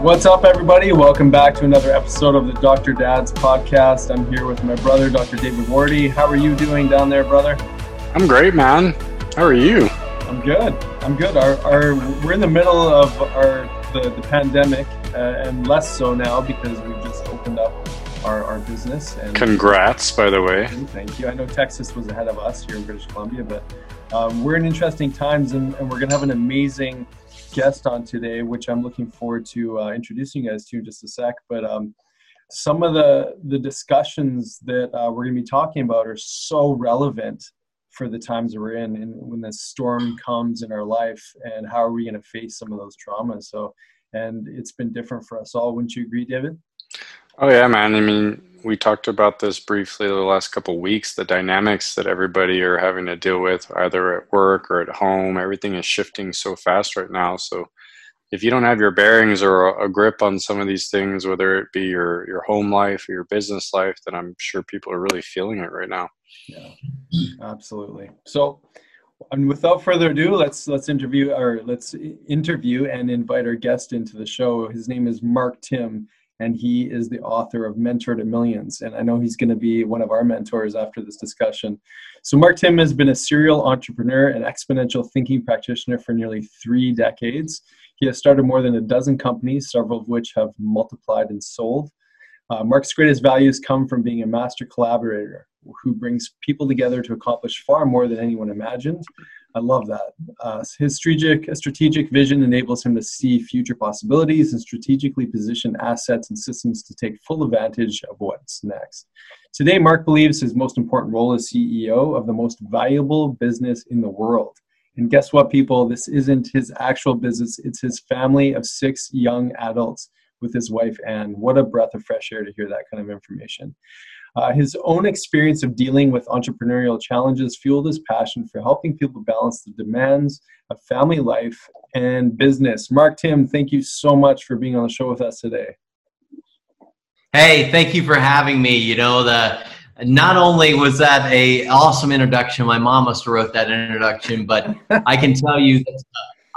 What's up, everybody? Welcome back to another episode of the Dr. Dads podcast. I'm here with my brother, Dr. David Wardy. How are you doing down there, brother? I'm great, man. How are you? I'm good. I'm good. Our, our we're in the middle of our the, the pandemic, uh, and less so now because we've just opened up our, our business. And congrats, by the way. Thank you. I know Texas was ahead of us here in British Columbia, but um, we're in interesting times, and, and we're going to have an amazing guest on today, which I'm looking forward to uh, introducing you guys to in just a sec. But um, some of the the discussions that uh, we're going to be talking about are so relevant for the times we're in, and when the storm comes in our life, and how are we going to face some of those traumas? So, and it's been different for us all. Wouldn't you agree, David? Oh yeah, man. I mean, we talked about this briefly the last couple weeks. The dynamics that everybody are having to deal with, either at work or at home, everything is shifting so fast right now. So, if you don't have your bearings or a grip on some of these things, whether it be your your home life or your business life, then I'm sure people are really feeling it right now. Yeah, absolutely. So, and without further ado, let's let's interview or let's interview and invite our guest into the show. His name is Mark Timm and he is the author of Mentor to Millions. And I know he's going to be one of our mentors after this discussion. So, Mark Timm has been a serial entrepreneur and exponential thinking practitioner for nearly three decades. He has started more than a dozen companies, several of which have multiplied and sold. Uh, Mark's greatest values come from being a master collaborator who brings people together to accomplish far more than anyone imagined. I love that. Uh, his strategic, strategic vision enables him to see future possibilities and strategically position assets and systems to take full advantage of what's next. Today, Mark believes his most important role is CEO of the most valuable business in the world. And guess what, people? This isn't his actual business, it's his family of six young adults with his wife, Anne. What a breath of fresh air to hear that kind of information. Uh, his own experience of dealing with entrepreneurial challenges fueled his passion for helping people balance the demands of family life and business. Mark Timm, thank you so much for being on the show with us today. Hey, thank you for having me. You know, the not only was that a awesome introduction, my mom must have wrote that introduction, but I can tell you that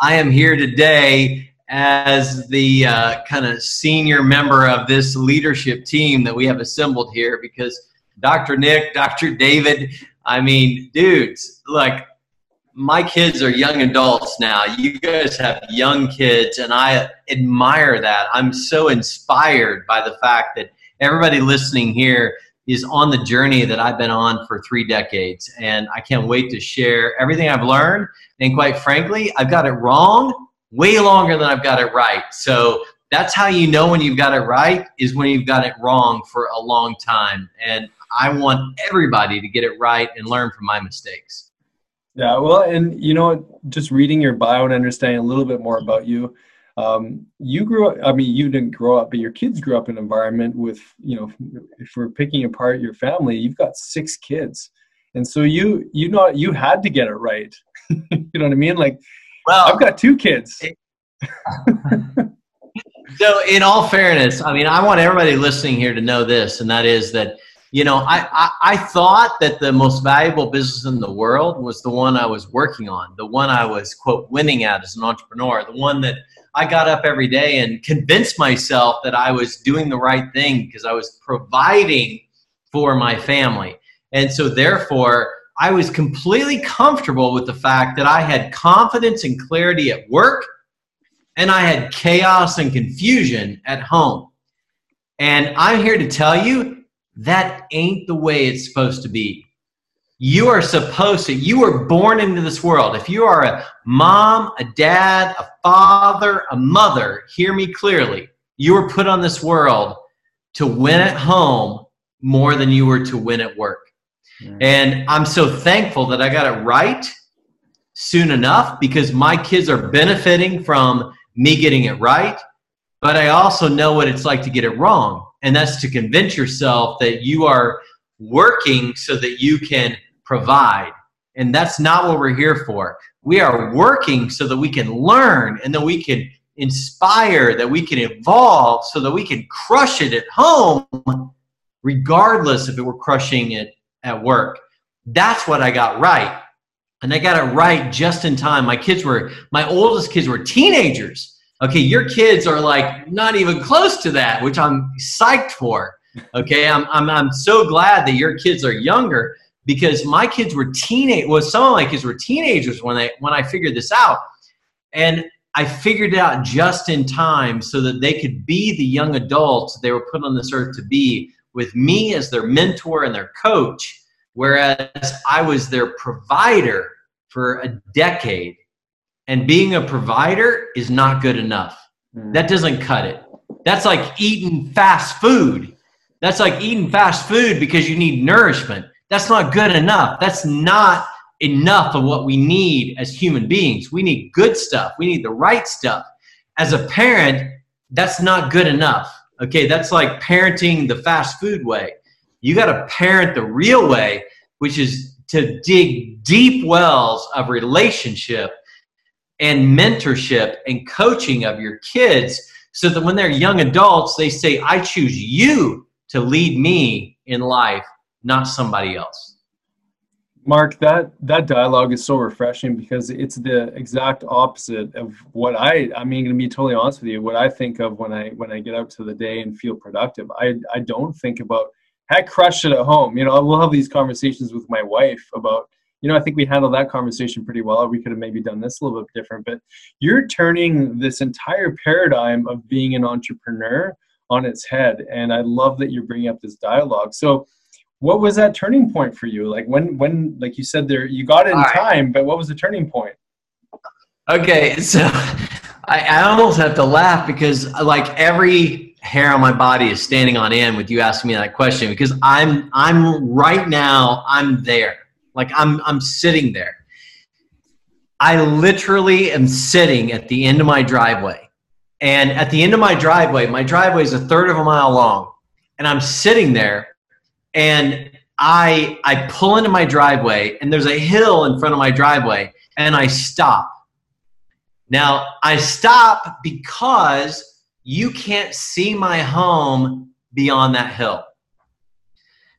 I am here today as the uh, kind of senior member of this leadership team that we have assembled here because Dr. Nick, Dr. David, I mean, dudes, like my kids are young adults now. You guys have young kids, and I admire that. I'm so inspired by the fact that everybody listening here is on the journey that I've been on for three decades. And I can't wait to share everything I've learned. And quite frankly, I've got it wrong way longer than I've got it right. So that's how you know when you've got it right is when you've got it wrong for a long time. And I want everybody to get it right and learn from my mistakes. Yeah, well, and you know, just reading your bio and understanding a little bit more about you, um, you grew up. I mean, you didn't grow up, but your kids grew up in an environment with, you know, if we're picking apart your family, you've got six kids, and so you, you know, you had to get it right. you know what I mean? Like, well, I've got two kids. so, in all fairness, I mean, I want everybody listening here to know this, and that is that you know, I, I, I, thought that the most valuable business in the world was the one I was working on, the one I was, quote, winning at as an entrepreneur, the one that I got up every day and convinced myself that I was doing the right thing because I was providing for my family. And so, therefore, I was completely comfortable with the fact that I had confidence and clarity at work and I had chaos and confusion at home. And I'm here to tell you that ain't the way it's supposed to be. You are supposed to, you were born into this world. If you are a mom, a dad, a father, a mother, hear me clearly. You were put on this world to win at home more than you were to win at work. And I'm so thankful that I got it right soon enough because my kids are benefiting from me getting it right. But I also know what it's like to get it wrong. And that's to convince yourself that you are working so that you can provide. And that's not what we're here for. We are working so that we can learn and that we can inspire, that we can evolve, so that we can crush it at home, regardless if were crushing it at work. That's what I got right. And I got it right just in time. My kids were, my oldest kids were teenagers. Okay, your kids are like not even close to that, which I'm psyched for. Okay, I'm, I'm, I'm so glad that your kids are younger because my kids were teenage. Well, some of my kids were teenagers when I when I figured this out, and I figured it out just in time so that they could be the young adults they were put on this earth to be with me as their mentor and their coach, whereas I was their provider for a decade. And being a provider is not good enough. Mm. That doesn't cut it. That's like eating fast food. That's like eating fast food because you need nourishment. That's not good enough. That's not enough of what we need as human beings. We need good stuff. We need the right stuff. As a parent, that's not good enough. Okay, that's like parenting the fast food way. You got to parent the real way, which is to dig deep wells of relationship and mentorship and coaching of your kids so that when they're young adults, they say, I choose you to lead me in life, not somebody else. Mark, that that dialogue is so refreshing because it's the exact opposite of what I I mean to be totally honest with you, what I think of when I when I get out to the day and feel productive. I I don't think about I crushed it at home. You know, we'll have these conversations with my wife about you know, I think we handled that conversation pretty well. We could have maybe done this a little bit different, but you're turning this entire paradigm of being an entrepreneur on its head. And I love that you're bringing up this dialogue. So, what was that turning point for you? Like when, when, like you said, there you got it in right. time, but what was the turning point? Okay, so I, I almost have to laugh because like every hair on my body is standing on end with you asking me that question because I'm I'm right now I'm there. Like I'm I'm sitting there. I literally am sitting at the end of my driveway. And at the end of my driveway, my driveway is a third of a mile long. And I'm sitting there and I I pull into my driveway and there's a hill in front of my driveway and I stop. Now, I stop because you can't see my home beyond that hill.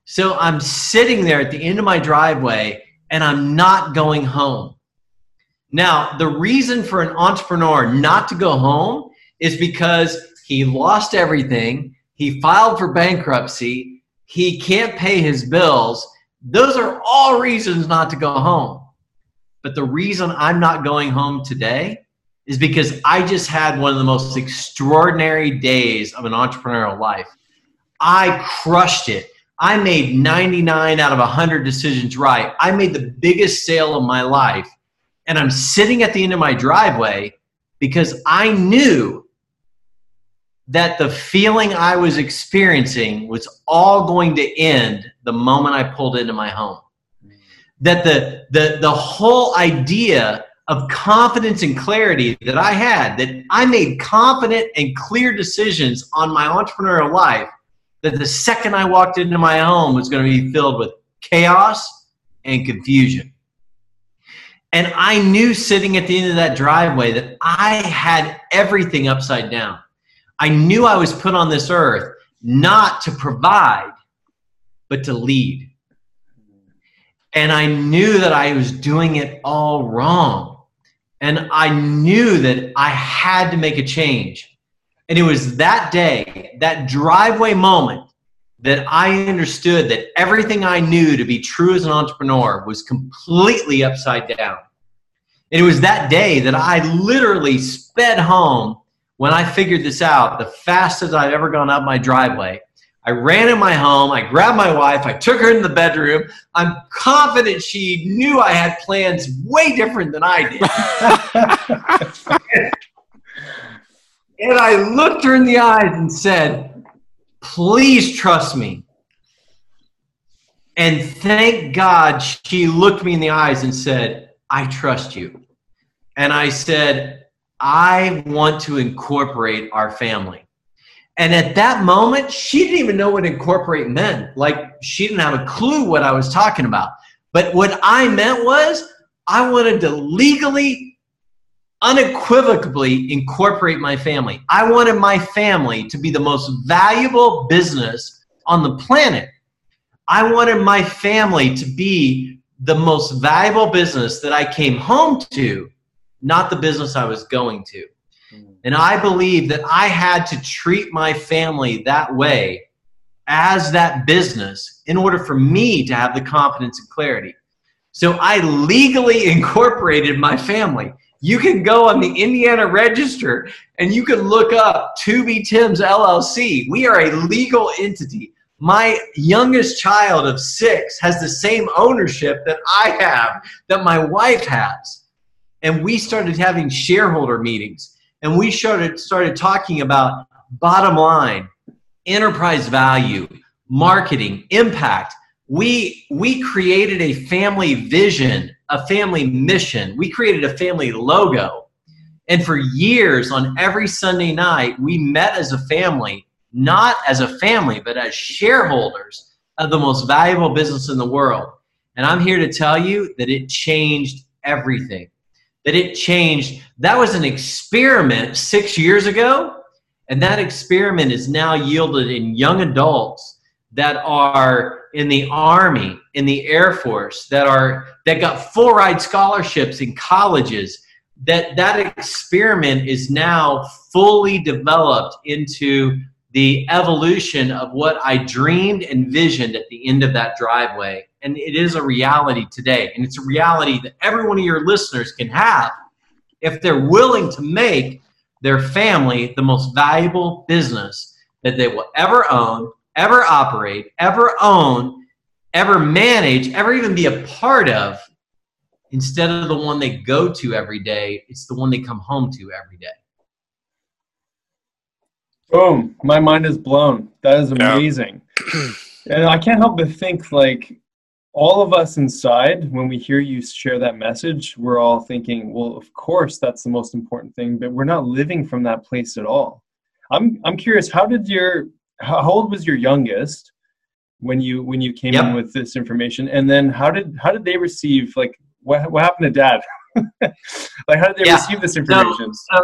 So I'm sitting there at the end of my driveway and I'm not going home. Now, the reason for an entrepreneur not to go home is because he lost everything, he filed for bankruptcy, he can't pay his bills. Those are all reasons not to go home. But the reason I'm not going home today is because I just had one of the most extraordinary days of an entrepreneurial life. I crushed it. I made 99 out of 100 decisions right. I made the biggest sale of my life. And I'm sitting at the end of my driveway because I knew that the feeling I was experiencing was all going to end the moment I pulled into my home. That the, the, the whole idea of confidence and clarity that I had, that I made confident and clear decisions on my entrepreneurial life that the second I walked into my home was going to be filled with chaos and confusion. And I knew sitting at the end of that driveway that I had everything upside down. I knew I was put on this earth not to provide, but to lead. And I knew that I was doing it all wrong. And I knew that I had to make a change. And it was that day, that driveway moment, that I understood that everything I knew to be true as an entrepreneur was completely upside down. And it was that day that I literally sped home when I figured this out, the fastest I've ever gone up my driveway. I ran in my home, I grabbed my wife, I took her in the bedroom. I'm confident she knew I had plans way different than I did. And I looked her in the eyes and said, Please trust me. And thank God she looked me in the eyes and said, I trust you. And I said, I want to incorporate our family. And at that moment, she didn't even know what incorporate meant. Like, she didn't have a clue what I was talking about. But what I meant was I wanted to legally, unequivocally incorporate my family. I wanted my family to be the most valuable business on the planet. I wanted my family to be the most valuable business that I came home to, not the business I was going to. Hmm. And I believe that I had to treat my family that way as that business in order for me to have the confidence and clarity. So I legally incorporated my family. You can go on the Indiana Register and you can look up To Be Tim's LLC. We are a legal entity. My youngest child of six has the same ownership that I have, that my wife has. And we started having shareholder meetings and we started, started talking about bottom line, enterprise value, marketing, impact. We, we created a family vision, a family mission. We created a family logo. And for years, on every Sunday night, we met as a family, not as a family, but as shareholders of the most valuable business in the world. And I'm here to tell you that it changed everything. That it changed. That was an experiment six years ago and that experiment is now yielded in young adults that are in the army, in the air force, that are that got full ride scholarships in colleges. That that experiment is now fully developed into the evolution of what I dreamed and visioned at the end of that driveway. And it is a reality today. And it's a reality that every one of your listeners can have if they're willing to make their family the most valuable business that they will ever own, ever operate, ever own, ever manage, ever even be a part of, instead of the one they go to every day, it's the one they come home to every day. Boom. My mind is blown. That is amazing. Yeah. and I can't help but think like all of us inside, when we hear you share that message, we're all thinking, well, of course, that's the most important thing, but we're not living from that place at all. I'm, I'm curious, how did your, how old was your youngest when you, when you came yep. in with this information? And then how did, how did they receive, like, what, what happened to dad? like, how did they yeah. receive this information? So,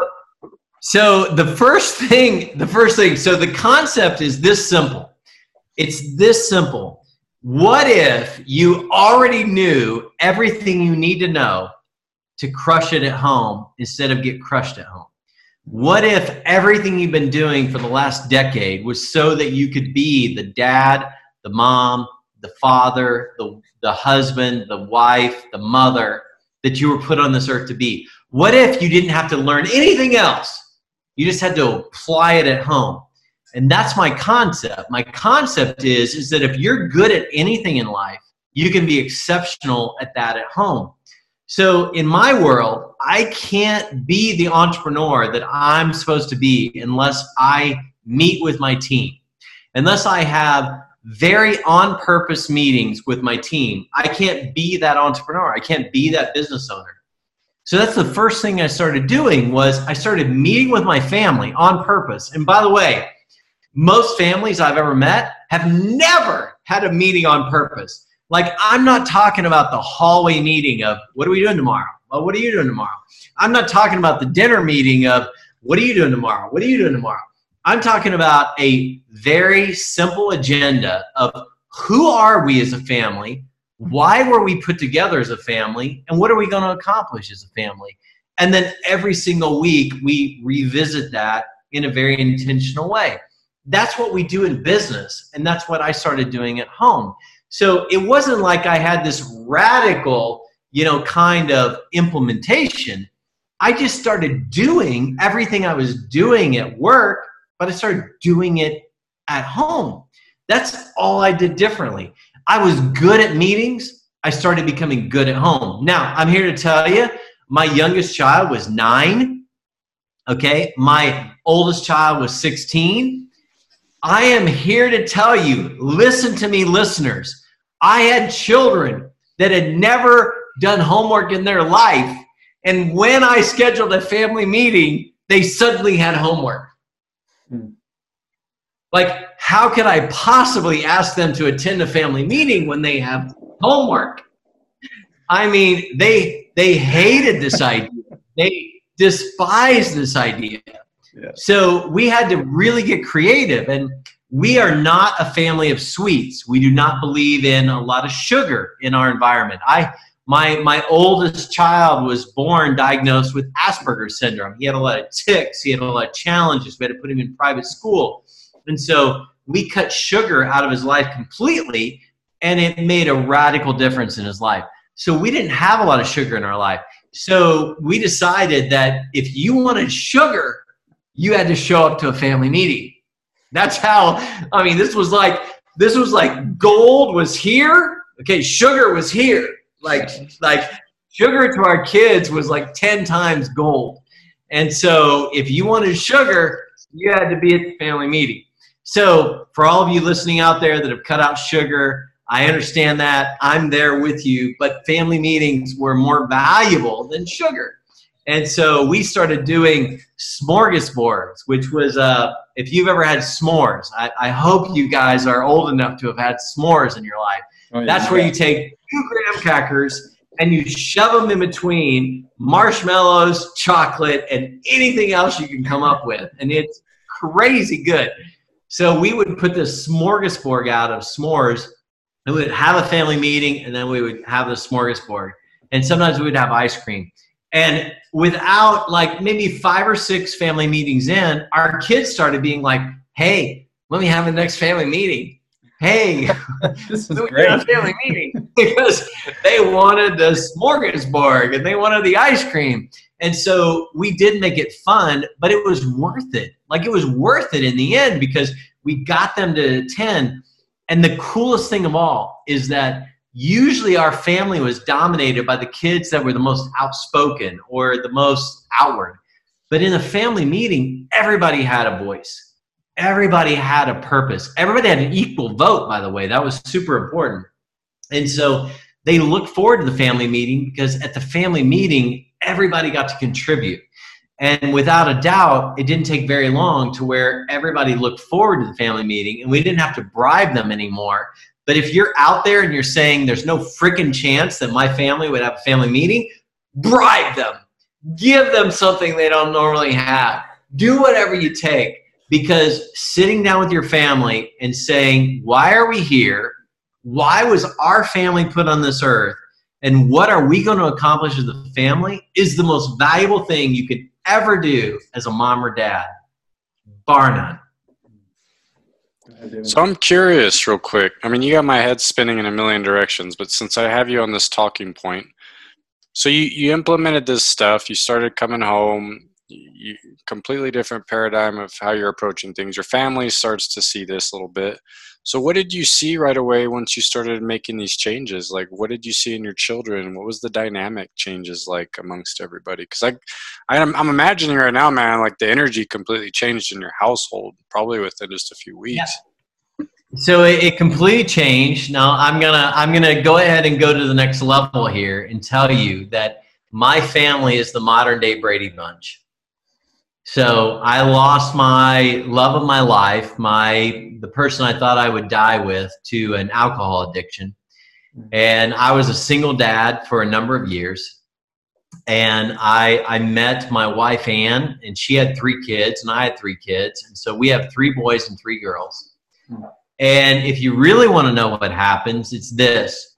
so, so the first thing, the first thing, so the concept is this simple. It's this simple what if you already knew everything you need to know to crush it at home instead of get crushed at home? What if everything you've been doing for the last decade was so that you could be the dad, the mom, the father, the, the husband, the wife, the mother that you were put on this earth to be? What if you didn't have to learn anything else? You just had to apply it at home. And that's my concept. My concept is, is that if you're good at anything in life, you can be exceptional at that at home. So in my world, I can't be the entrepreneur that I'm supposed to be unless I meet with my team. Unless I have very on purpose meetings with my team, I can't be that entrepreneur. I can't be that business owner. So that's the first thing I started doing was I started meeting with my family on purpose. And by the way, most families I've ever met have never had a meeting on purpose. Like, I'm not talking about the hallway meeting of, what are we doing tomorrow? Well, what are you doing tomorrow? I'm not talking about the dinner meeting of, what are you doing tomorrow? What are you doing tomorrow? I'm talking about a very simple agenda of who are we as a family? Why were we put together as a family? And what are we going to accomplish as a family? And then every single week, we revisit that in a very intentional way that's what we do in business and that's what i started doing at home. So it wasn't like i had this radical you know kind of implementation. I just started doing everything i was doing at work but i started doing it at home. That's all i did differently. I was good at meetings. I started becoming good at home. Now i'm here to tell you my youngest child was nine okay? My oldest child was 16 I am here to tell you listen to me, listeners. I had children that had never done homework in their life. And when I scheduled a family meeting, they suddenly had homework. Hmm. Like, how could I possibly ask them to attend a family meeting when they have homework? I mean, they they hated this idea. They despised this idea. So we had to really get creative. And we are not a family of sweets. We do not believe in a lot of sugar in our environment. I my my oldest child was born diagnosed with Asperger's syndrome. He had a lot of tics. He had a lot of challenges. We had to put him in private school, and so we cut sugar out of his life completely, and it made a radical difference in his life. So we didn't have a lot of sugar in our life. So we decided that if you wanted sugar, you had to show up to a family meeting. That's how. I mean, this was like this was like gold was here. Okay, sugar was here like like sugar to our kids was like 10 times gold. And so if you wanted sugar, you had to be at the family meeting. So for all of you listening out there that have cut out sugar, I understand that. I'm there with you, but family meetings were more valuable than sugar. And so we started doing smorgasbords, which was, uh, if you've ever had s'mores, I, I hope you guys are old enough to have had s'mores in your life. Oh, yeah. That's where you take two graham crackers and you shove them in between marshmallows, chocolate, and anything else you can come up with. And it's crazy good. So we would put this smorgasbord out of s'mores and we would have a family meeting and then we would have the smorgasbord. And sometimes we would have ice cream. And without like maybe five or six family meetings in, our kids started being like, hey, let me have the next family meeting hey, this is great. A family meeting because they wanted the smorgasbord and they wanted the ice cream. And so we did make it fun, but it was worth it. Like it was worth it in the end because we got them to attend. And the coolest thing of all is that usually our family was dominated by the kids that were the most outspoken or the most outward. But in a family meeting, everybody had a voice everybody had a purpose. Everybody had an equal vote, by the way. That was super important. And so they looked forward to the family meeting because at the family meeting, everybody got to contribute. And without a doubt, it didn't take very long to where everybody looked forward to the family meeting and we didn't have to bribe them anymore. But if you're out there and you're saying there's no freaking chance that my family would have a family meeting, bribe them. Give them something they don't normally have. Do whatever you take because sitting down with your family and saying, why are we here? Why was our family put on this earth? And what are we going to accomplish as a family is the most valuable thing you could ever do as a mom or dad, bar none. So I'm curious, real quick. I mean, you got my head spinning in a million directions, but since I have you on this talking point, so you, you implemented this stuff, you started coming home, you, completely different paradigm of how you're approaching things. Your family starts to see this a little bit. So, what did you see right away once you started making these changes? Like, what did you see in your children? What was the dynamic changes like amongst everybody? Because I, I, I'm imagining right now, man, like the energy completely changed in your household, probably within just a few weeks. Yeah. So it, it completely changed. Now I'm gonna I'm gonna go ahead and go to the next level here and tell you that my family is the modern day Brady Bunch. So I lost my love of my life, my the person I thought I would die with to an alcohol addiction. Mm. And I was a single dad for a number of years. And I I met my wife Ann and she had three kids and I had three kids. And so we have three boys and three girls. Mm. And if you really want to know what happens, it's this.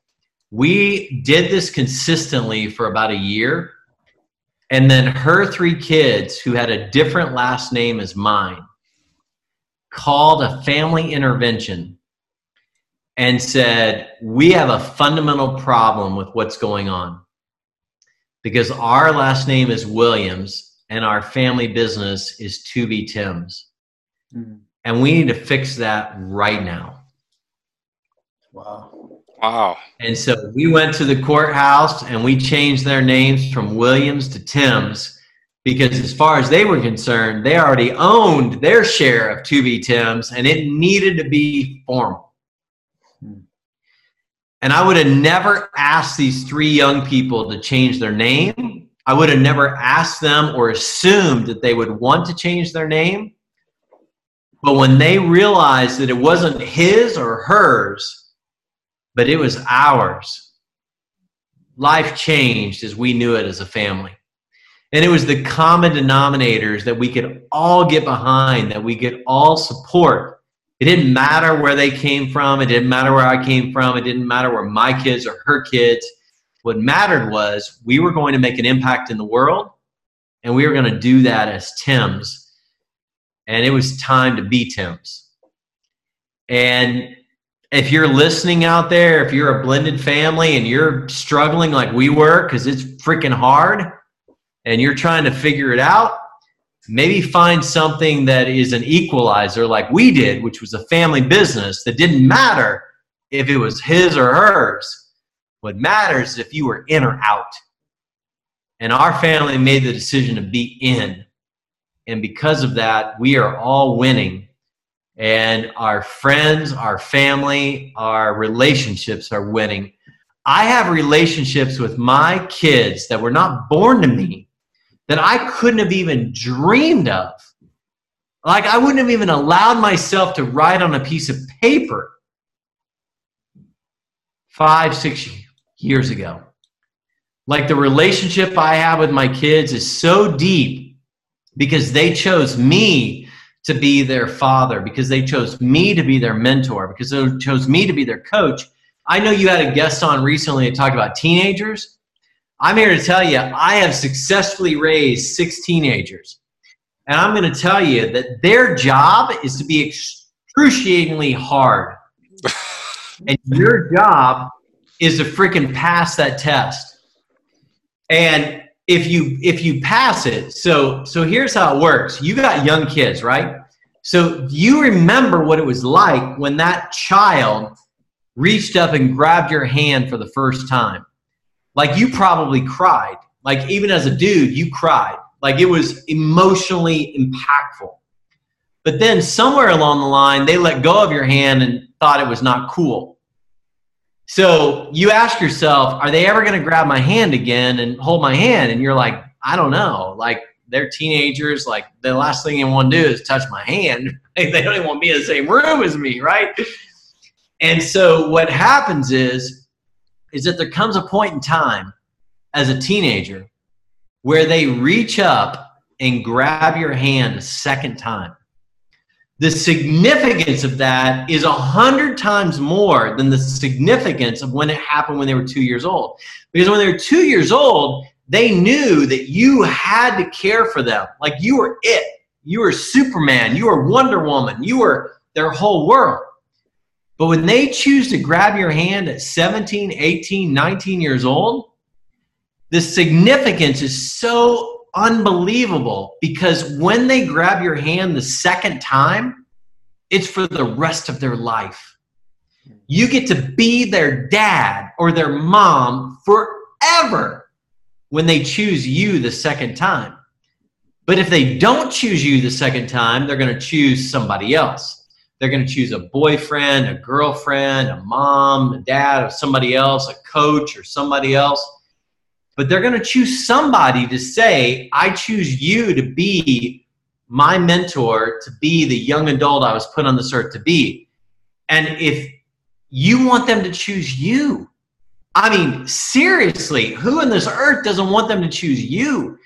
We did this consistently for about a year and then her three kids, who had a different last name as mine, called a family intervention and said, We have a fundamental problem with what's going on. Because our last name is Williams and our family business is To Be Tim's. Mm-hmm. And we need to fix that right now. Wow. Wow. And so we went to the courthouse and we changed their names from Williams to Tim's because, as far as they were concerned, they already owned their share of 2B Tim's and it needed to be formal. And I would have never asked these three young people to change their name. I would have never asked them or assumed that they would want to change their name. But when they realized that it wasn't his or hers, but it was ours. life changed as we knew it as a family. And it was the common denominators that we could all get behind, that we could all support. It didn't matter where they came from. It didn't matter where I came from. It didn't matter where my kids or her kids. What mattered was we were going to make an impact in the world, and we were going to do that as Tim's. And it was time to be Tim's. And if you're listening out there, if you're a blended family and you're struggling like we were because it's freaking hard and you're trying to figure it out, maybe find something that is an equalizer like we did, which was a family business that didn't matter if it was his or hers. What matters is if you were in or out. And our family made the decision to be in. And because of that, we are all winning and our friends, our family, our relationships are winning. I have relationships with my kids that were not born to me that I couldn't have even dreamed of. Like, I wouldn't have even allowed myself to write on a piece of paper five, six years ago. Like, the relationship I have with my kids is so deep because they chose me to be their father, because they chose me to be their mentor, because they chose me to be their coach. I know you had a guest on recently to talk about teenagers. I'm here to tell you, I have successfully raised six teenagers. And I'm going to tell you that their job is to be excruciatingly hard. and your job is to freaking pass that test. And if you if you pass it so so here's how it works you got young kids right so you remember what it was like when that child reached up and grabbed your hand for the first time. Like you probably cried. Like even as a dude you cried. Like it was emotionally impactful. But then somewhere along the line they let go of your hand and thought it was not cool. So you ask yourself, are they ever going to grab my hand again and hold my hand? And you're like, I don't know. Like they're teenagers. Like the last thing they want to do is touch my hand. they don't even want to be in the same room as me, right? And so what happens is, is that there comes a point in time as a teenager where they reach up and grab your hand a second time the significance of that is a hundred times more than the significance of when it happened when they were two years old. Because when they were two years old, they knew that you had to care for them. Like you were it. You were Superman. You were Wonder Woman. You were their whole world. But when they choose to grab your hand at 17, 18, 19 years old, the significance is so unbelievable because when they grab your hand the second time, it's for the rest of their life. You get to be their dad or their mom forever when they choose you the second time. But if they don't choose you the second time, they're going to choose somebody else. They're going to choose a boyfriend, a girlfriend, a mom, a dad, or somebody else, a coach, or somebody else but they're going to choose somebody to say, I choose you to be my mentor, to be the young adult I was put on this earth to be. And if you want them to choose you, I mean, seriously, who in this earth doesn't want them to choose you?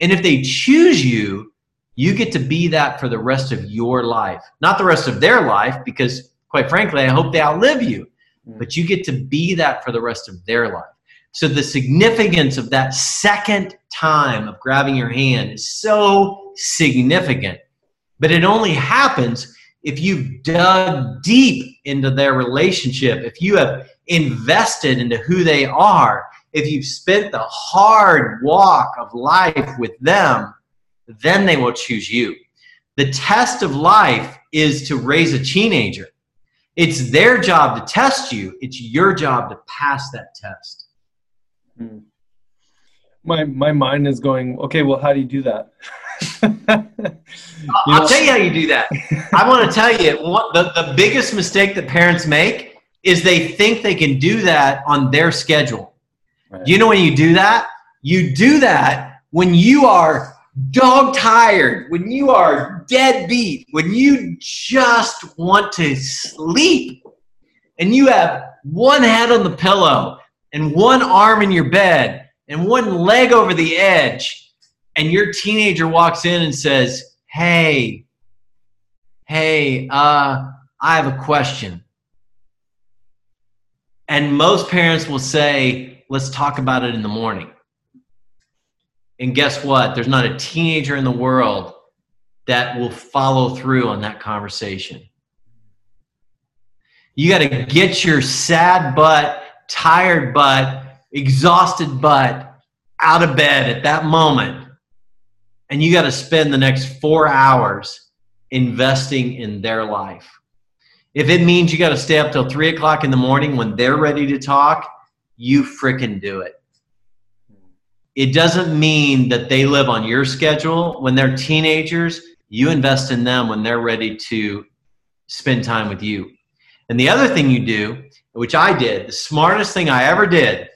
And if they choose you, you get to be that for the rest of your life. Not the rest of their life, because quite frankly, I hope they outlive you, mm. but you get to be that for the rest of their life. So the significance of that second time of grabbing your hand is so significant. But it only happens if you've dug deep into their relationship, if you have invested into who they are, if you've spent the hard walk of life with them, then they will choose you. The test of life is to raise a teenager. It's their job to test you, it's your job to pass that test. Hmm. My my mind is going. Okay, well, how do you do that? I'll know? tell you how you do that. I want to tell you what the, the biggest mistake that parents make is they think they can do that on their schedule. Right. You know when you do that? You do that when you are dog tired, when you are dead beat, when you just want to sleep and you have one head on the pillow and one arm in your bed and one leg over the edge, and your teenager walks in and says, Hey, hey, uh, I have a question. And most parents will say, Let's talk about it in the morning. And guess what? There's not a teenager in the world that will follow through on that conversation. You got to get your sad butt, tired butt, exhausted butt out of bed at that moment. And you got to spend the next four hours investing in their life. If it means you got to stay up till three o'clock in the morning when they're ready to talk, you fricking do it. It doesn't mean that they live on your schedule. When they're teenagers, you invest in them when they're ready to spend time with you. And the other thing you do, which I did, the smartest thing I ever did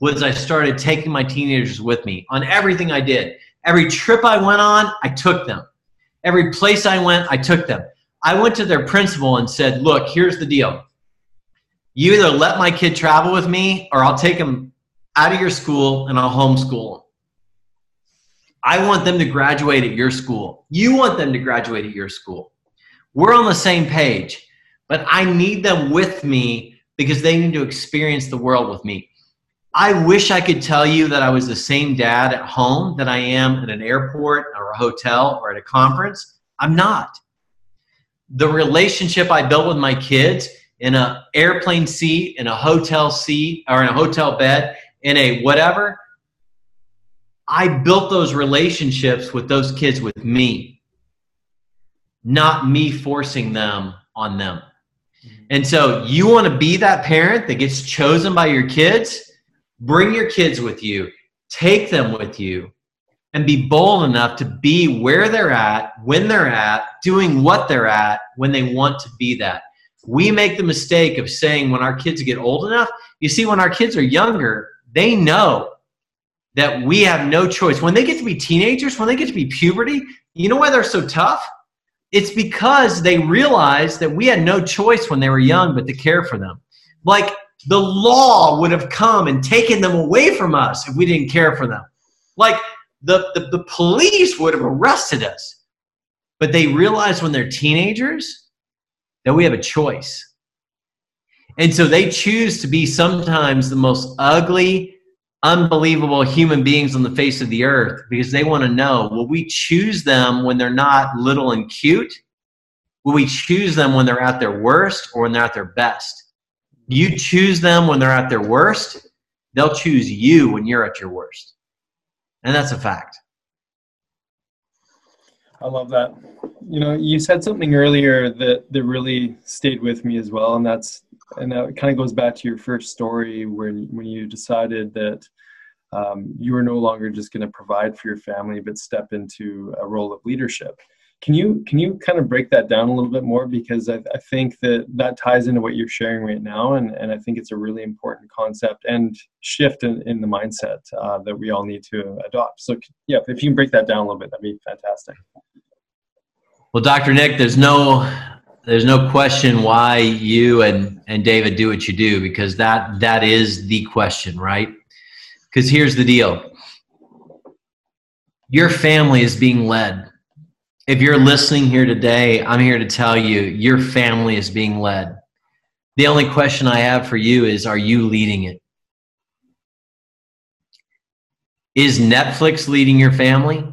was I started taking my teenagers with me on everything I did. Every trip I went on, I took them. Every place I went, I took them. I went to their principal and said, Look, here's the deal. You either let my kid travel with me or I'll take him out of your school and I'll homeschool him. I want them to graduate at your school. You want them to graduate at your school. We're on the same page, but I need them with me because they need to experience the world with me. I wish I could tell you that I was the same dad at home that I am at an airport or a hotel or at a conference. I'm not. The relationship I built with my kids in an airplane seat, in a hotel seat, or in a hotel bed, in a whatever, I built those relationships with those kids with me, not me forcing them on them. Mm-hmm. And so you want to be that parent that gets chosen by your kids, bring your kids with you, take them with you, and be bold enough to be where they're at, when they're at, doing what they're at, when they want to be that. We make the mistake of saying when our kids get old enough, you see, when our kids are younger, they know that we have no choice. When they get to be teenagers, when they get to be puberty, you know why they're so tough? It's because they realize that we had no choice when they were young but to care for them. Like the law would have come and taken them away from us if we didn't care for them. Like the, the, the police would have arrested us. But they realize when they're teenagers that we have a choice. And so they choose to be sometimes the most ugly, unbelievable human beings on the face of the earth because they want to know will we choose them when they're not little and cute? Will we choose them when they're at their worst or when they're at their best? You choose them when they're at their worst, they'll choose you when you're at your worst. And that's a fact. I love that. You know, you said something earlier that that really stayed with me as well, and that's and that kind of goes back to your first story when when you decided that um, you were no longer just going to provide for your family, but step into a role of leadership. Can you can you kind of break that down a little bit more because I, I think that that ties into what you're sharing right now, and, and I think it's a really important concept and shift in, in the mindset uh, that we all need to adopt. So yeah, if you can break that down a little bit, that'd be fantastic. Well, Dr. Nick, there's no there's no question why you and, and David do what you do because that that is the question, right? Because here's the deal. Your family is being led. If you're listening here today, I'm here to tell you your family is being led. The only question I have for you is are you leading it? Is Netflix leading your family?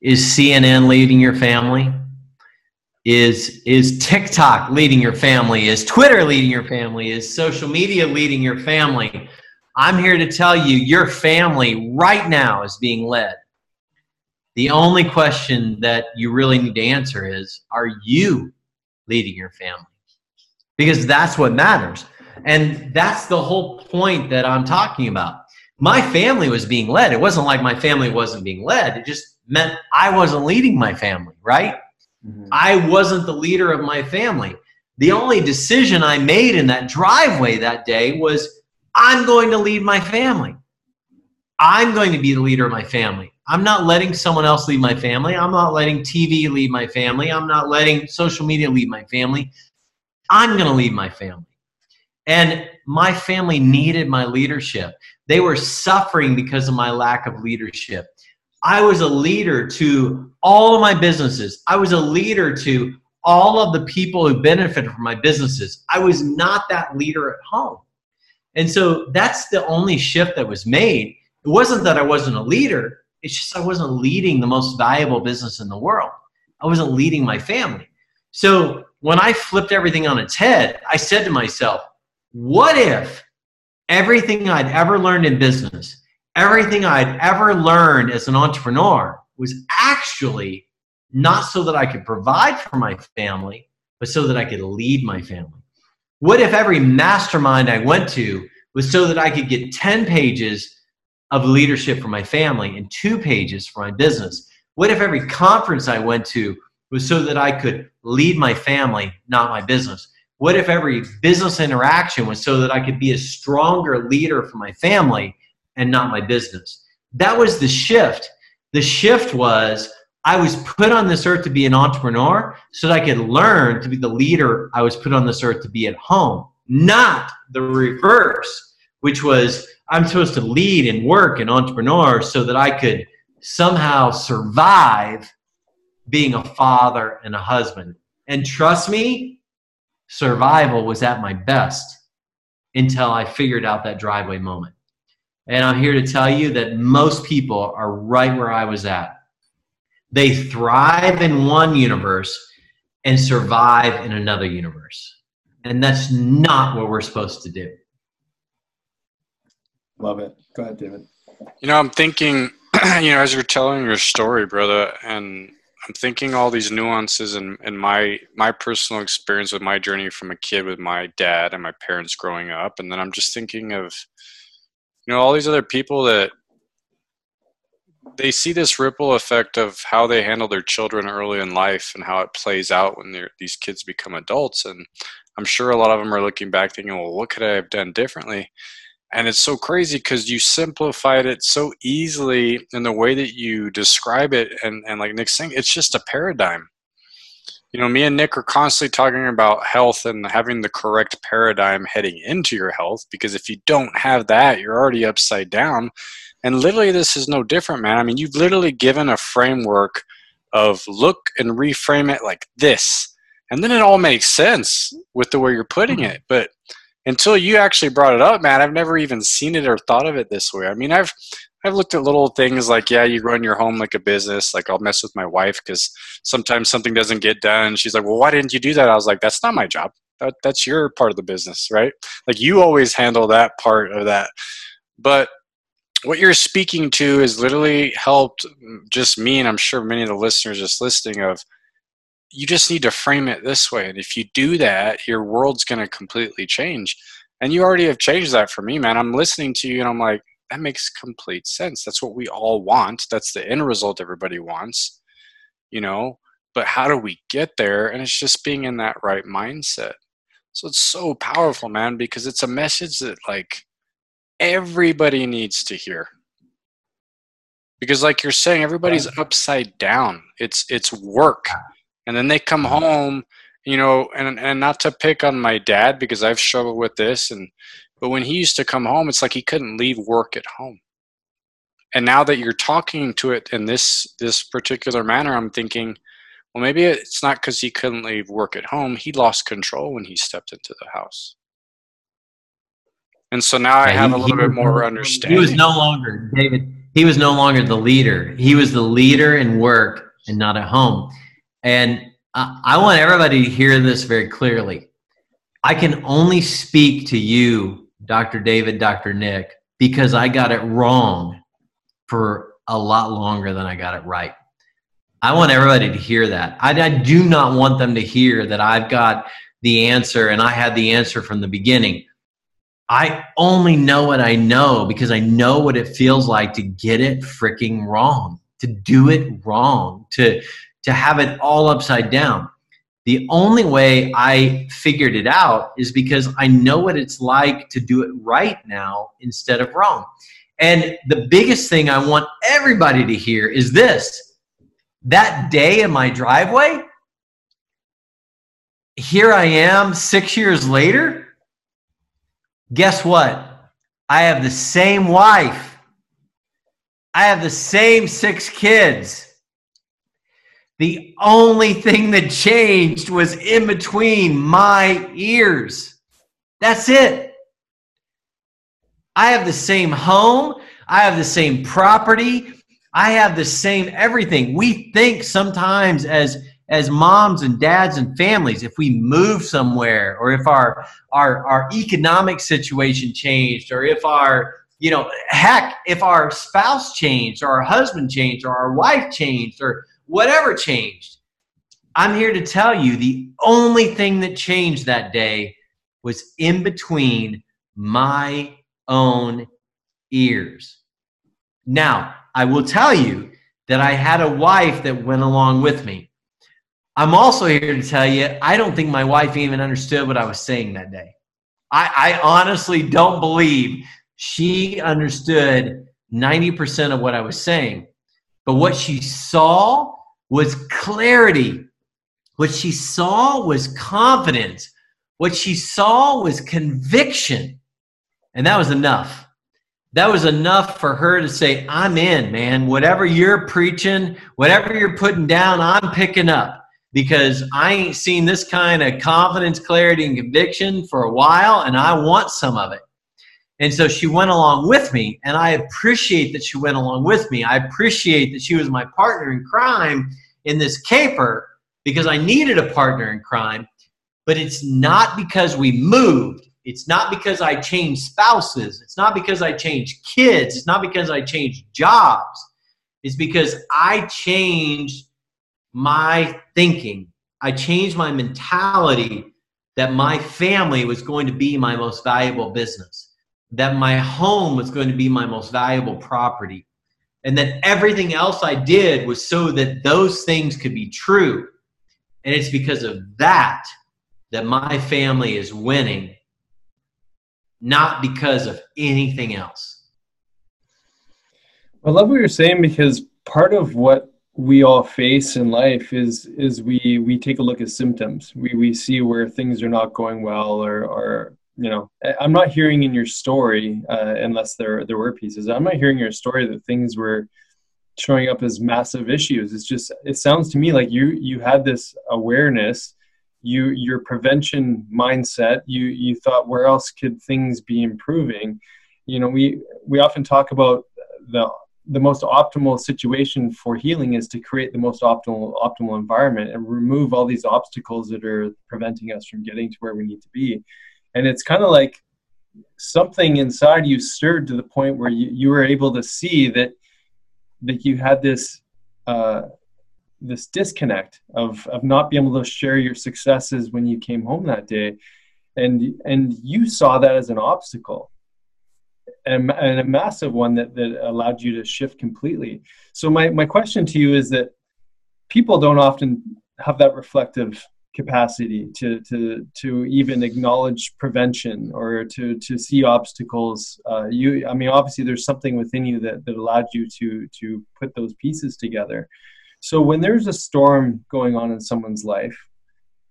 Is CNN leading your family? is is TikTok leading your family? Is Twitter leading your family? Is social media leading your family? I'm here to tell you your family right now is being led. The only question that you really need to answer is are you leading your family? Because that's what matters. And that's the whole point that I'm talking about. My family was being led. It wasn't like my family wasn't being led. It just meant I wasn't leading my family, right? Mm-hmm. I wasn't the leader of my family. The only decision I made in that driveway that day was I'm going to lead my family. I'm going to be the leader of my family. I'm not letting someone else leave my family. I'm not letting TV leave my family. I'm not letting social media leave my family. I'm going to leave my family. And my family needed my leadership. They were suffering because of my lack of leadership. I was a leader to all of my businesses. I was a leader to all of the people who benefited from my businesses. I was not that leader at home. And so that's the only shift that was made. It wasn't that I wasn't a leader, it's just I wasn't leading the most valuable business in the world. I wasn't leading my family. So when I flipped everything on its head, I said to myself, what if everything I'd ever learned in business, everything I'd ever learned as an entrepreneur was actually not so that I could provide for my family, but so that I could lead my family? What if every mastermind I went to was so that I could get 10 pages of leadership for my family and two pages for my business? What if every conference I went to was so that I could lead my family, not my business? What if every business interaction was so that I could be a stronger leader for my family and not my business? That was the shift. The shift was I was put on this earth to be an entrepreneur so that I could learn to be the leader I was put on this earth to be at home, not the reverse, which was I'm supposed to lead and work and entrepreneur so that I could somehow survive being a father and a husband. And trust me, survival was at my best until I figured out that driveway moment. And I'm here to tell you that most people are right where I was at. They thrive in one universe and survive in another universe. And that's not what we're supposed to do. Love it. Go ahead, David. You know, I'm thinking, you know, as you're telling your story, brother, and I'm thinking all these nuances and my my personal experience with my journey from a kid with my dad and my parents growing up, and then I'm just thinking of, you know, all these other people that they see this ripple effect of how they handle their children early in life and how it plays out when these kids become adults. And I'm sure a lot of them are looking back thinking, well, what could I have done differently? And it's so crazy because you simplified it so easily in the way that you describe it. And, and like Nick's saying, it's just a paradigm. You know, me and Nick are constantly talking about health and having the correct paradigm heading into your health because if you don't have that, you're already upside down and literally, this is no different, man. I mean, you've literally given a framework of look and reframe it like this. And then it all makes sense with the way you're putting mm-hmm. it. But until you actually brought it up, man, I've never even seen it or thought of it this way. I mean, I've I've looked at little things like, yeah, you run your home like a business. Like I'll mess with my wife because sometimes something doesn't get done. She's like, well, why didn't you do that? I was like, that's not my job. That, that's your part of the business, right? Like you always handle that part of that. But what you're speaking to has literally helped mm, just me and i'm sure many of the listeners just listening of you just need to frame it this way and if you do that your world's going to completely change. And you already have changed that for me man. I'm listening to you and i'm like that makes complete sense. That's what we all want. That's the end result everybody wants you know? But how do we get there? And it's just being in that right mindset. So it's so powerful man because it's a message that like everybody needs to hear. Because like you're saying everybody's upside down. It's it's work and then they come mm-hmm. home you know and and not to pick on my dad because i've struggled with this and but when he used to come home it's like he couldn't leave work at home and now that you're talking to it in this this particular manner i'm thinking well maybe it's not because he couldn't leave work at home he lost control when he stepped into the house and so now I have he, a little bit more understanding. He was no longer David. He was no longer the leader. He was the leader in work and not at home. And I, want everybody to hear this very clearly. I can only speak to you, Dr. David, Dr. Nick, because I got it wrong for a lot longer than I got it right. I want everybody to hear that. I, I, do not want them to hear that I've got the answer and I had the answer from the beginning. I only know what I know because I know what it feels like to get it freaking wrong, to do it wrong, to to have it all upside down. The only way I figured it out is because I know what it's like to do it right now instead of wrong. And the biggest thing I want everybody to hear is this. That day in my driveway, here I am 6 years later, Guess what? I have the same wife. I have the same six kids. The only thing that changed was in between my ears. That's it. I have the same home. I have the same property. I have the same everything. We think sometimes as as moms and dads and families, if we move somewhere or if our our our economic situation changed or if our you know heck if our spouse changed or our husband changed or our wife changed or whatever changed i'm here to tell you the only thing that changed that day was in between my own ears. Now i will tell you that i had a wife that went along with me. I'm also here to tell you i don't think my wife even understood what i was saying that day. I, I honestly don't believe she understood 90% of what I was saying. But what she saw was clarity. What she saw was confidence. What she saw was conviction. And that was enough. That was enough for her to say, I'm in, man. Whatever you're preaching, whatever you're putting down, I'm picking up because I ain't seen this kind of confidence, clarity, and conviction for a while, and I want some of it. And so she went along with me, and I appreciate that she went along with me. I appreciate that she was my partner in crime in this caper because I needed a partner in crime. But it's not because we moved. It's not because I changed spouses. It's not because I changed kids. It's not because I changed jobs. It's because I changed my thinking. I changed my mentality that my family was going to be my most valuable business that my home was going to be my most valuable property and that everything else I did was so that those things could be true. And it's because of that that my family is winning, not because of anything else. I love what you're saying because part of what we all face in life is is we we take a look at symptoms. We we see where things are not going well or or you know i'm not hearing in your story uh, unless there there were pieces i'm not hearing your story that things were showing up as massive issues. It's just it sounds to me like you you had this awareness you your prevention mindset you you thought where else could things be improving? You know we we often talk about the the most optimal situation for healing is to create the most optimal optimal environment and remove all these obstacles that are preventing us from getting to where we need to be and it's kind of like something inside you stirred to the point where you, you were able to see that that you had this uh, this disconnect of of not being able to share your successes when you came home that day. And and you saw that as an obstacle and, and a massive one that, that allowed you to shift completely. So my, my question to you is that people don't often have that reflective capacity to to to even acknowledge prevention or to to see obstacles. Uh, you i mean obviously there's something within you that that allowed you to to put those pieces together. So when there's a storm going on in someone's life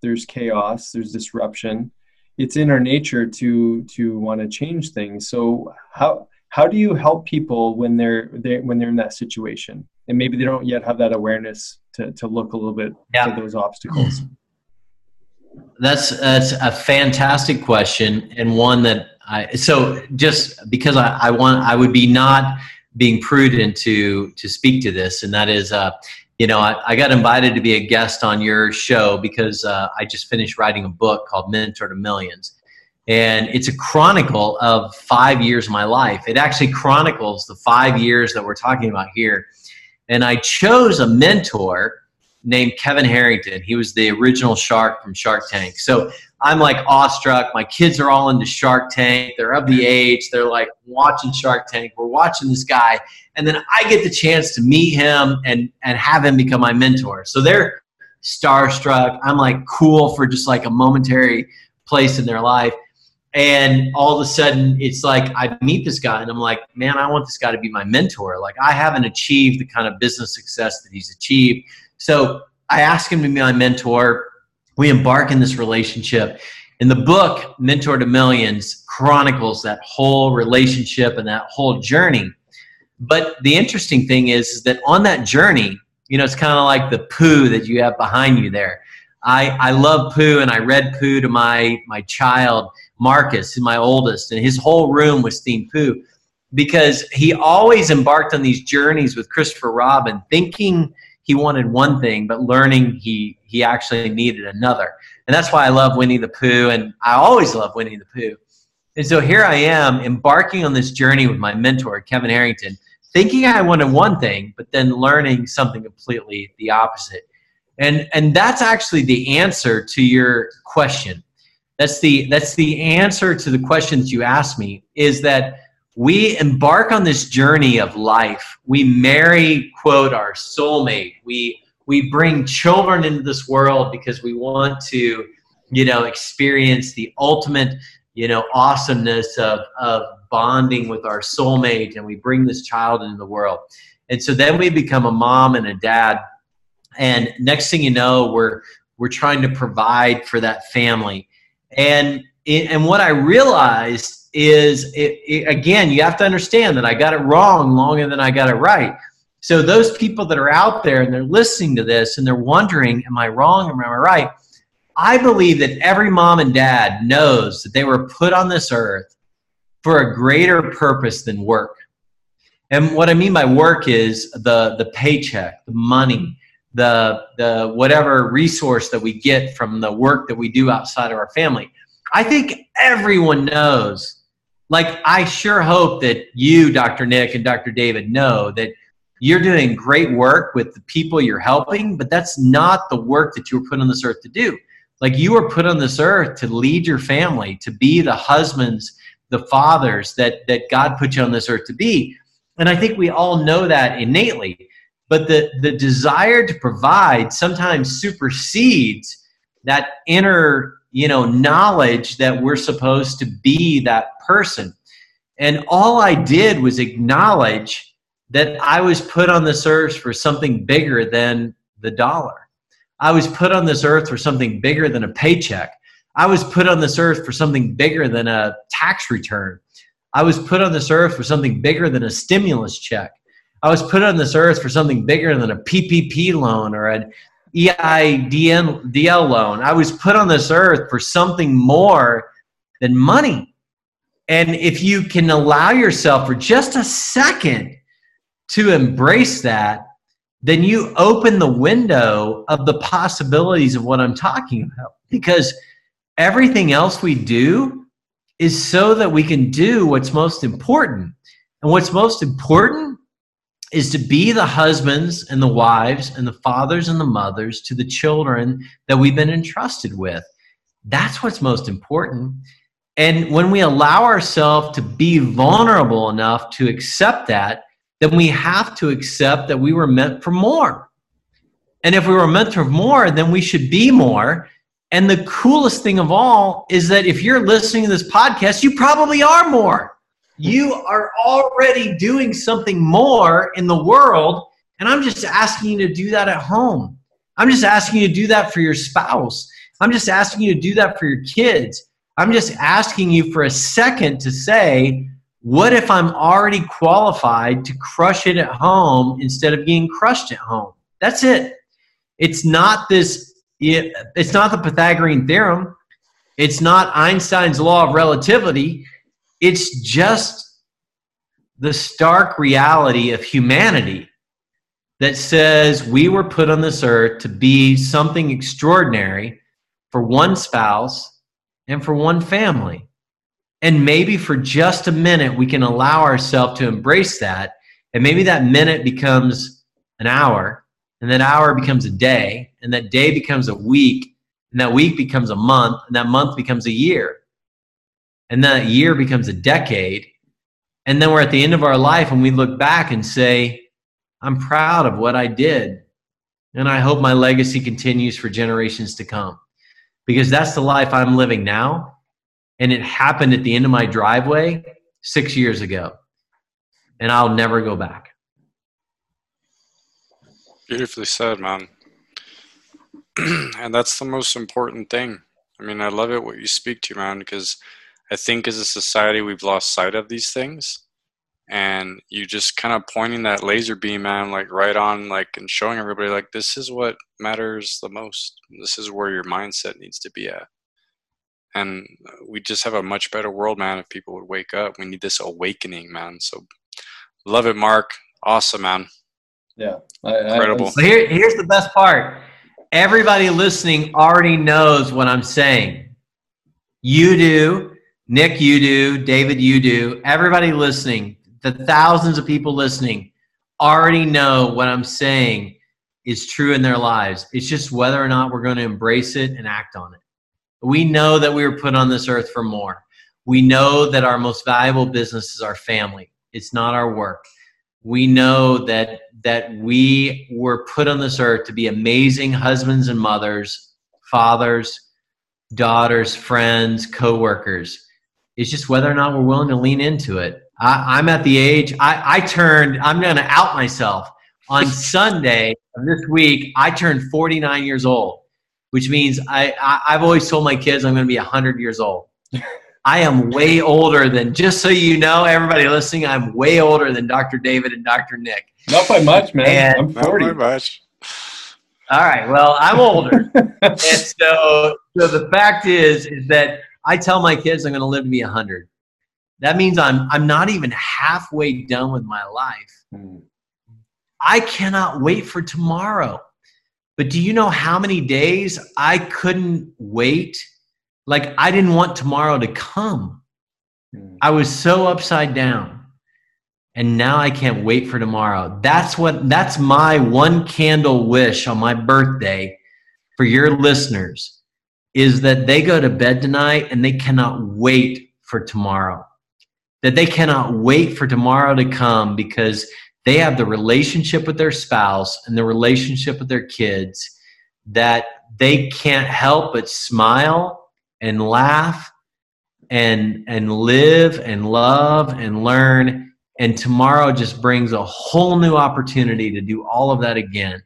there's chaos there's disruption it's in our nature to to want to change things. So how how do you help people when they're, they when they're in that situation? And maybe they don't yet have that awareness to, to look a little bit yeah. for those obstacles that's that's a fantastic question and one that I so just because I, I want I would be not being prudent to to speak to this. And that is uh, you know I, I got invited to be a guest on your show because uh, I just finished writing a book called Mentor to Millions. And it's a chronicle of five years of my life. It actually chronicles the five years that we're talking about here. And I chose a mentor named Kevin Harrington. He was the original shark from Shark Tank. So I'm like awestruck. My kids are all into Shark Tank. They're of the age. They're like watching Shark Tank. We're watching this guy. And then I get the chance to meet him and, and have him become my mentor. So they're starstruck. I'm like cool for just like a momentary place in their life. And all of a sudden, it's like I meet this guy, and I'm like, man, I want this guy to be my mentor. Like, I haven't achieved the kind of business success that he's achieved so I asked him to be my mentor. We embark in this relationship. And the book, Mentor to Millions, chronicles that whole relationship and that whole journey. But the interesting thing is, is that on that journey, you know, it's kind of like the Pooh that you have behind you there. I, I love Pooh and I read Pooh to my, my child, Marcus, my oldest, and his whole room was themed Pooh because he always embarked on these journeys with Christopher Robin, thinking he wanted one thing, but learning he, he actually needed another. And that's why I love Winnie the Pooh, and I always love Winnie the Pooh. And so here I am embarking on this journey with my mentor, Kevin Harrington, thinking I wanted one thing, but then learning something completely the opposite. And, and that's actually the answer to your question. That's the, that's the answer to the questions you asked me is that we embark on this journey of life. We marry, quote, our soulmate. We we bring children into this world because we want to, you know, experience the ultimate, you know, awesomeness of, of bonding with our soulmate and we bring this child into the world. And so then we become a mom and a dad. And next thing you know, we're we're trying to provide for that family. And and what I realized is it, it, again, you have to understand that I got it wrong longer than I got it right. So those people that are out there and they're listening to this and they're wondering, am I wrong? Am I right? I believe that every mom and dad knows that they were put on this earth for a greater purpose than work. And what I mean by work is the, the paycheck, the money, the, the whatever resource that we get from the work that we do outside of our family. I think everyone knows. Like, I sure hope that you, Dr. Nick, and Dr. David know that you're doing great work with the people you're helping, but that's not the work that you were put on this earth to do. Like you were put on this earth to lead your family, to be the husbands, the fathers that, that God put you on this earth to be. And I think we all know that innately. But the, the desire to provide sometimes supersedes that inner, you know, knowledge that we're supposed to be that person. And all I did was acknowledge that I was put on this earth for something bigger than the dollar. I was put on this earth for something bigger than a paycheck. I was put on this earth for something bigger than a tax return. I was put on this earth for something bigger than a stimulus check. I was put on this earth for something bigger than a PPP loan or an EIDL loan. I was put on this earth for something more than money. And if you can allow yourself for just a second to embrace that, then you open the window of the possibilities of what I'm talking about. Because everything else we do is so that we can do what's most important. And what's most important is to be the husbands and the wives and the fathers and the mothers to the children that we've been entrusted with. That's what's most important. And when we allow ourselves to be vulnerable enough to accept that, then we have to accept that we were meant for more. And if we were meant for more, then we should be more. And the coolest thing of all is that if you're listening to this podcast, you probably are more. You are already doing something more in the world. And I'm just asking you to do that at home. I'm just asking you to do that for your spouse. I'm just asking you to do that for your kids. I'm just asking you for a second to say, what if I'm already qualified to crush it at home instead of being crushed at home? That's it. It's not this, it's not the Pythagorean theorem. It's not Einstein's law of relativity. It's just the stark reality of humanity that says we were put on this earth to be something extraordinary for one spouse and for one family. And maybe for just a minute, we can allow ourselves to embrace that. And maybe that minute becomes an hour, and that hour becomes a day, and that day becomes a week, and that week becomes a month, and that month becomes a year. And that year becomes a decade. And then we're at the end of our life and we look back and say, I'm proud of what I did. And I hope my legacy continues for generations to come. Because that's the life I'm living now and it happened at the end of my driveway six years ago. And I'll never go back. Beautifully said, man. and that's the most important thing. I mean, I love it what you speak to, man, because I think as a society we've lost sight of these things. And you just kind of pointing that laser beam, man, like right on, like, and showing everybody, like, this is what matters the most. This is where your mindset needs to be at. And we just have a much better world, man, if people would wake up. We need this awakening, man. So love it, Mark. Awesome, man. Yeah. I, Incredible. I, so here, here's the best part everybody listening already knows what I'm saying. You do, Nick, you do, David, you do. Everybody listening, the thousands of people listening already know what I'm saying is true in their lives. It's just whether or not we're going to embrace it and act on it. We know that we were put on this earth for more. We know that our most valuable business is our family. It's not our work. We know that that we were put on this earth to be amazing husbands and mothers, fathers, daughters, friends, co-workers. It's just whether or not we're willing to lean into it. I, am at the age I, I turned. I'm going to out myself on Sunday of this week. I turned 49 years old, which means I, I I've always told my kids I'm going to be 100 years old. I am way older than, just so you know, everybody listening, I'm way older than Dr. David and Dr. Nick. Not by much, man. And, I'm 40. Not by much. All right. Well, I'm older. and so, so the fact is, is that I tell my kids I'm going to live to be 100. That means I'm, I'm not even halfway done with my life. Hmm. I cannot wait for tomorrow. But do you know how many days I couldn't wait like I didn't want tomorrow to come. Hmm. I was so upside down. And now I can't wait for tomorrow. That's what that's my one candle wish on my birthday for your listeners is that they go to bed tonight and they cannot wait for tomorrow. That they cannot wait for tomorrow to come because they have the relationship with their spouse and the relationship with their kids that they can't help but smile and laugh and and live and love and learn. And tomorrow just brings a whole new opportunity to do all of that again.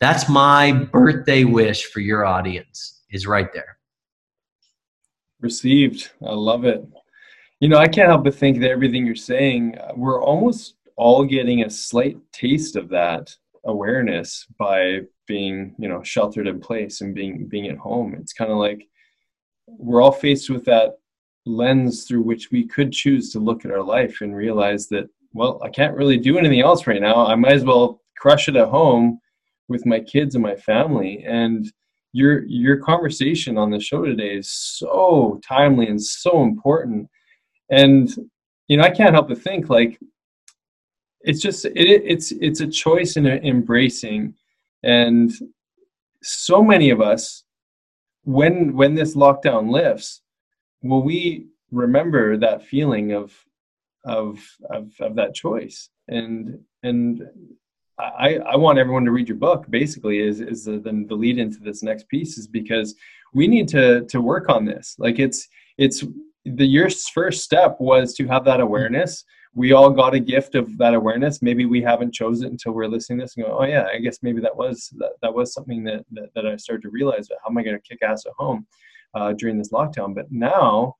That's my birthday wish for your audience is right there. Received. I love it. You know i can't help but think that everything you're saying we're almost all getting a slight taste of that awareness by being you know sheltered in place and being being at home. It's kind of like we're all faced with that lens through which we could choose to look at our life and realize that well i can't really do anything else right now. I might as well crush it at home with my kids and my family. And your your conversation on the show today is so timely and so important. And you know i can't help but think like it's just it, it's it's a choice in embracing. And so many of us when when this lockdown lifts will we remember that feeling of of of, of that choice? And and I, I want everyone to read your book basically is is the, the lead into this next piece is because we need to to work on this like it's it's the your first step was to have that awareness we all got a gift of that awareness. Maybe we haven't chosen it until we're listening to this and go, oh yeah, I guess maybe that was that, that was something that, that, that I started to realize. but How am I going to kick ass at home uh, during this lockdown? But now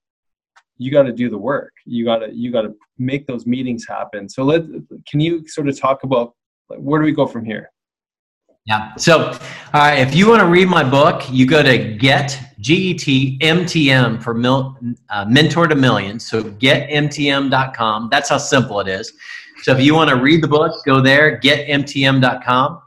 you got to do the work. You got to you got to make those meetings happen. So let can you sort of talk about where do we go from here? Yeah. So, all right, if you want to read my book, you go to get G E T M T M for mil, uh, Mentor to Millions. So getmtm.com. That's how simple it is. So if you want to read the book, go there, getmtm.com.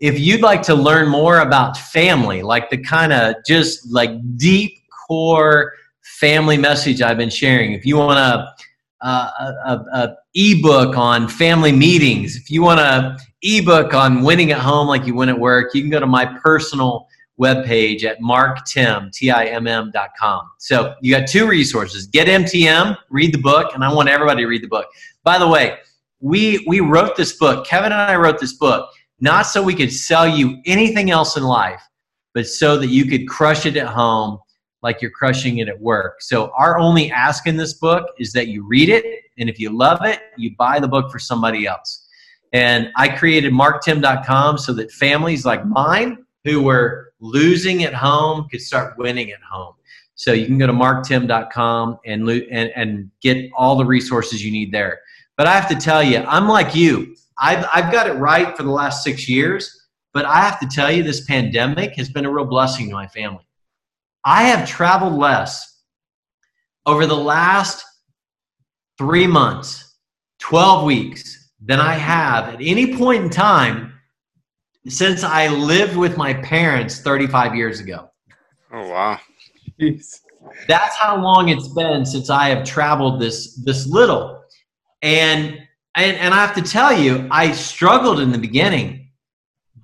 If you'd like to learn more about family, like the kind of just like deep core family message I've been sharing, if you want to uh, a, a, ebook on family meetings, if you want a ebook on winning at home like you win at work, you can go to my personal webpage at marktimm, T-I-M-M.com. So you got two resources. Get MTM, read the book, and I want everybody to read the book. By the way, we, we wrote this book, Kevin and I wrote this book, not so we could sell you anything else in life, but so that you could crush it at home like you're crushing it at work. So our only ask in this book is that you read it, and if you love it, you buy the book for somebody else. And I created marktimm.com so that families like mine who were losing at home could start winning at home. So you can go to marktimm.com and, and, and get all the resources you need there. But I have to tell you, I'm like you. I've, I've got it right for the last six years, but I have to tell you, this pandemic has been a real blessing to my family. I have traveled less over the last three months, 12 weeks, than I have at any point in time since I lived with my parents 35 years ago. Oh, wow. Jeez. That's how long it's been since I have traveled this this little. And and, and I have to tell you, I struggled in the beginning,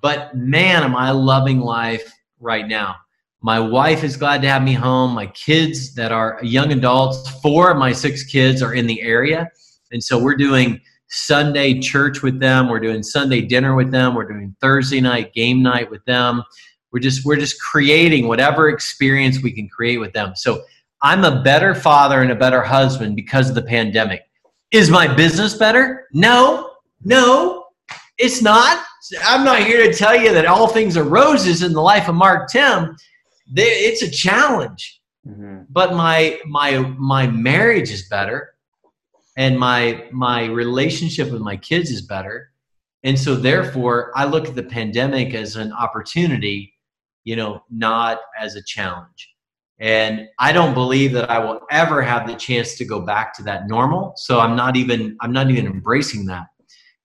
but man, am I loving life right now. My wife is glad to have me home. My kids that are young adults, four of my six kids are in the area. And so we're doing Sunday church with them. We're doing Sunday dinner with them. We're doing Thursday night game night with them. We're just we're just creating whatever experience we can create with them. So i'm a better father and a better husband because of the pandemic. Is my business better? No. No. It's not. I'm not here to tell you that all things are roses in the life of Mark Timm. It's a challenge. Mm-hmm. but my my my marriage is better and my my relationship with my kids is better and so therefore i look at the pandemic as an opportunity you know, not as a challenge. And I don't believe that I will ever have the chance to go back to that normal. So I'm not even I'm not even embracing that.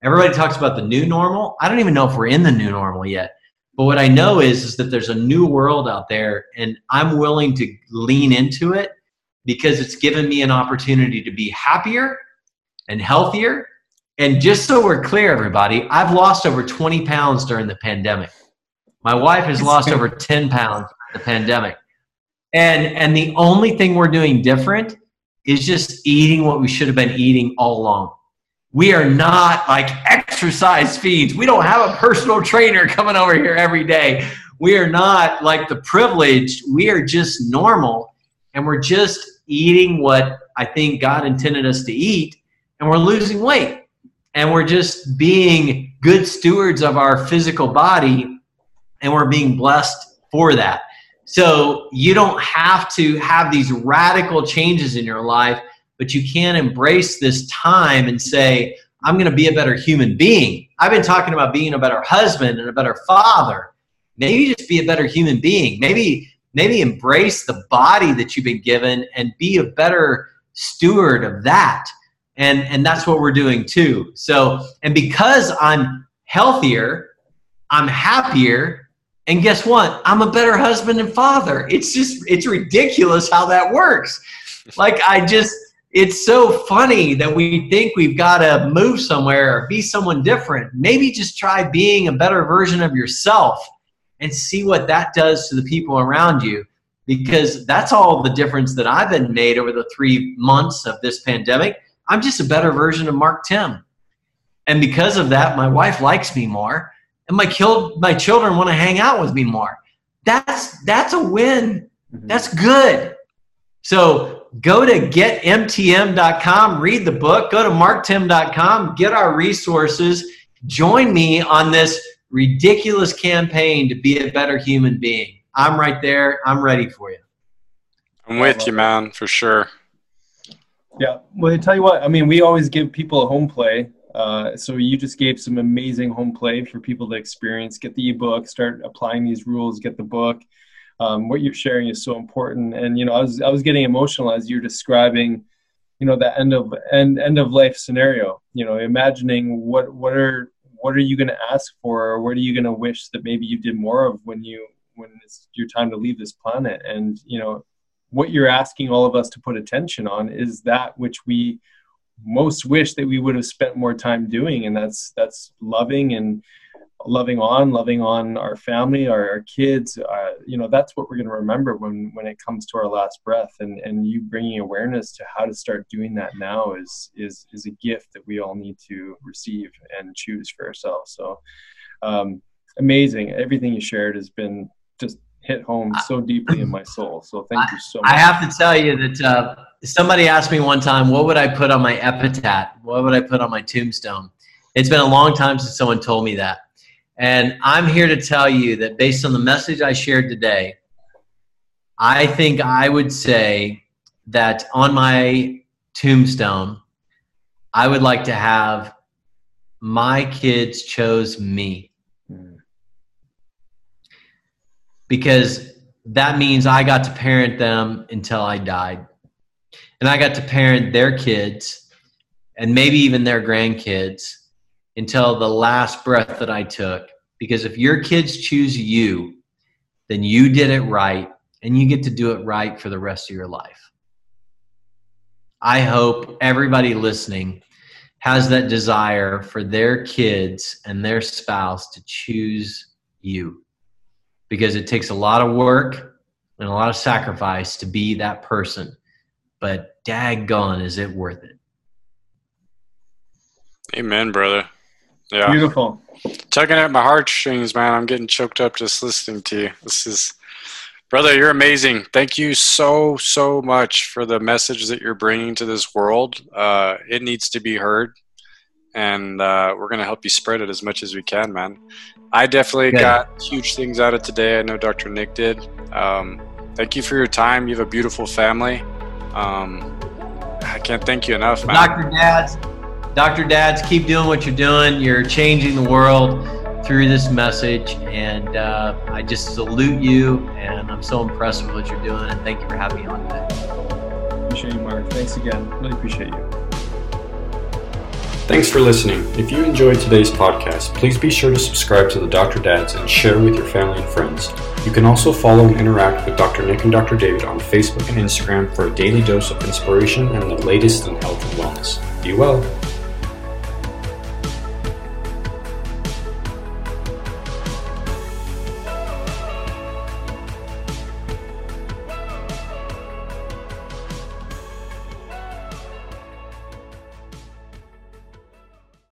Everybody talks about the new normal. I don't even know if we're in the new normal yet. But what I know is, is that there's a new world out there and I'm willing to lean into it because it's given me an opportunity to be happier and healthier. And just so we're clear, everybody, I've lost over 20 pounds during the pandemic. My wife has lost over 10 pounds the pandemic. And and the only thing we're doing different is just eating what we should have been eating all along. We are not like exercise fiends. We don't have a personal trainer coming over here every day. We are not like the privileged. We are just normal and we're just eating what I think God intended us to eat and we're losing weight. And we're just being good stewards of our physical body and we're being blessed for that. So you don't have to have these radical changes in your life, but you can embrace this time and say, I'm going to be a better human being. I've been talking about being a better husband and a better father. Maybe just be a better human being. Maybe maybe embrace the body that you've been given and be a better steward of that. And and that's what we're doing too. So, and because I'm healthier, I'm happier, and guess what? I'm a better husband and father. It's just, it's ridiculous how that works. Like, I just, it's so funny that we think we've got to move somewhere or be someone different. Maybe just try being a better version of yourself and see what that does to the people around you because that's all the difference that I've been made over the three months of this pandemic. I'm just a better version of Mark Timm. And because of that, my wife likes me more and my killed my children want to hang out with me more. That's that's a win. Mm-hmm. That's good. So go to getmtm.com, read the book, go to marktimm.com, get our resources, join me on this ridiculous campaign to be a better human being. I'm right there. I'm ready for you. I'm with you, man, for sure. Yeah. Well, I tell you what, I mean, we always give people a home play uh, so you just gave some amazing home play for people to experience. Get the ebook, start applying these rules, get the book. Um, what you're sharing is so important. And you know, I was I was getting emotional as you're describing, you know, the end of end end of life scenario. You know, imagining what what are what are you going to ask for, or what are you going to wish that maybe you did more of when you when it's your time to leave this planet. And you know, what you're asking all of us to put attention on is that which we most wish that we would have spent more time doing and that's that's loving and loving on loving on our family our, our kids uh, you know that's what we're going to remember when when it comes to our last breath and and you bringing awareness to how to start doing that now is is is a gift that we all need to receive and choose for ourselves so um, amazing everything you shared has been just hit home so deeply in my soul so thank you so much i have to tell you that uh, somebody asked me one time, what would I put on my epitaph? What would I put on my tombstone? It's been a long time since someone told me that. And I'm here to tell you that based on the message I shared today, I think I would say that on my tombstone, I would like to have my kids chose me. Because that means I got to parent them until I died. And I got to parent their kids and maybe even their grandkids until the last breath that I took. Because if your kids choose you, then you did it right and you get to do it right for the rest of your life. I hope everybody listening has that desire for their kids and their spouse to choose you because it takes a lot of work and a lot of sacrifice to be that person. But daggone, is it worth it? Amen, brother. Yeah. Beautiful. Tugging at my heartstrings, man. I'm getting choked up just listening to you. This is, brother, you're amazing. Thank you so, so much for the message that you're bringing to this world. Uh, it needs to be heard. And uh, we're going to help you spread it as much as we can, man. I definitely Good. got huge things out of today. I know Dr. Nick did. Um, thank you for your time. You have a beautiful family. Um, I can't thank you enough, man. Dr. Dads, Dr. Dads, keep doing what you're doing. You're changing the world through this message, and uh, I just salute you. And I'm so impressed with what you're doing. And thank you for having me on today. Appreciate you, Mark. Thanks again. Really appreciate you. Thanks for listening. If you enjoyed today's podcast, please be sure to subscribe to the Dr. Dads and share with your family and friends. You can also follow and interact with Dr. Nick and Dr. David on Facebook and Instagram for a daily dose of inspiration and the latest in health and wellness. Be well.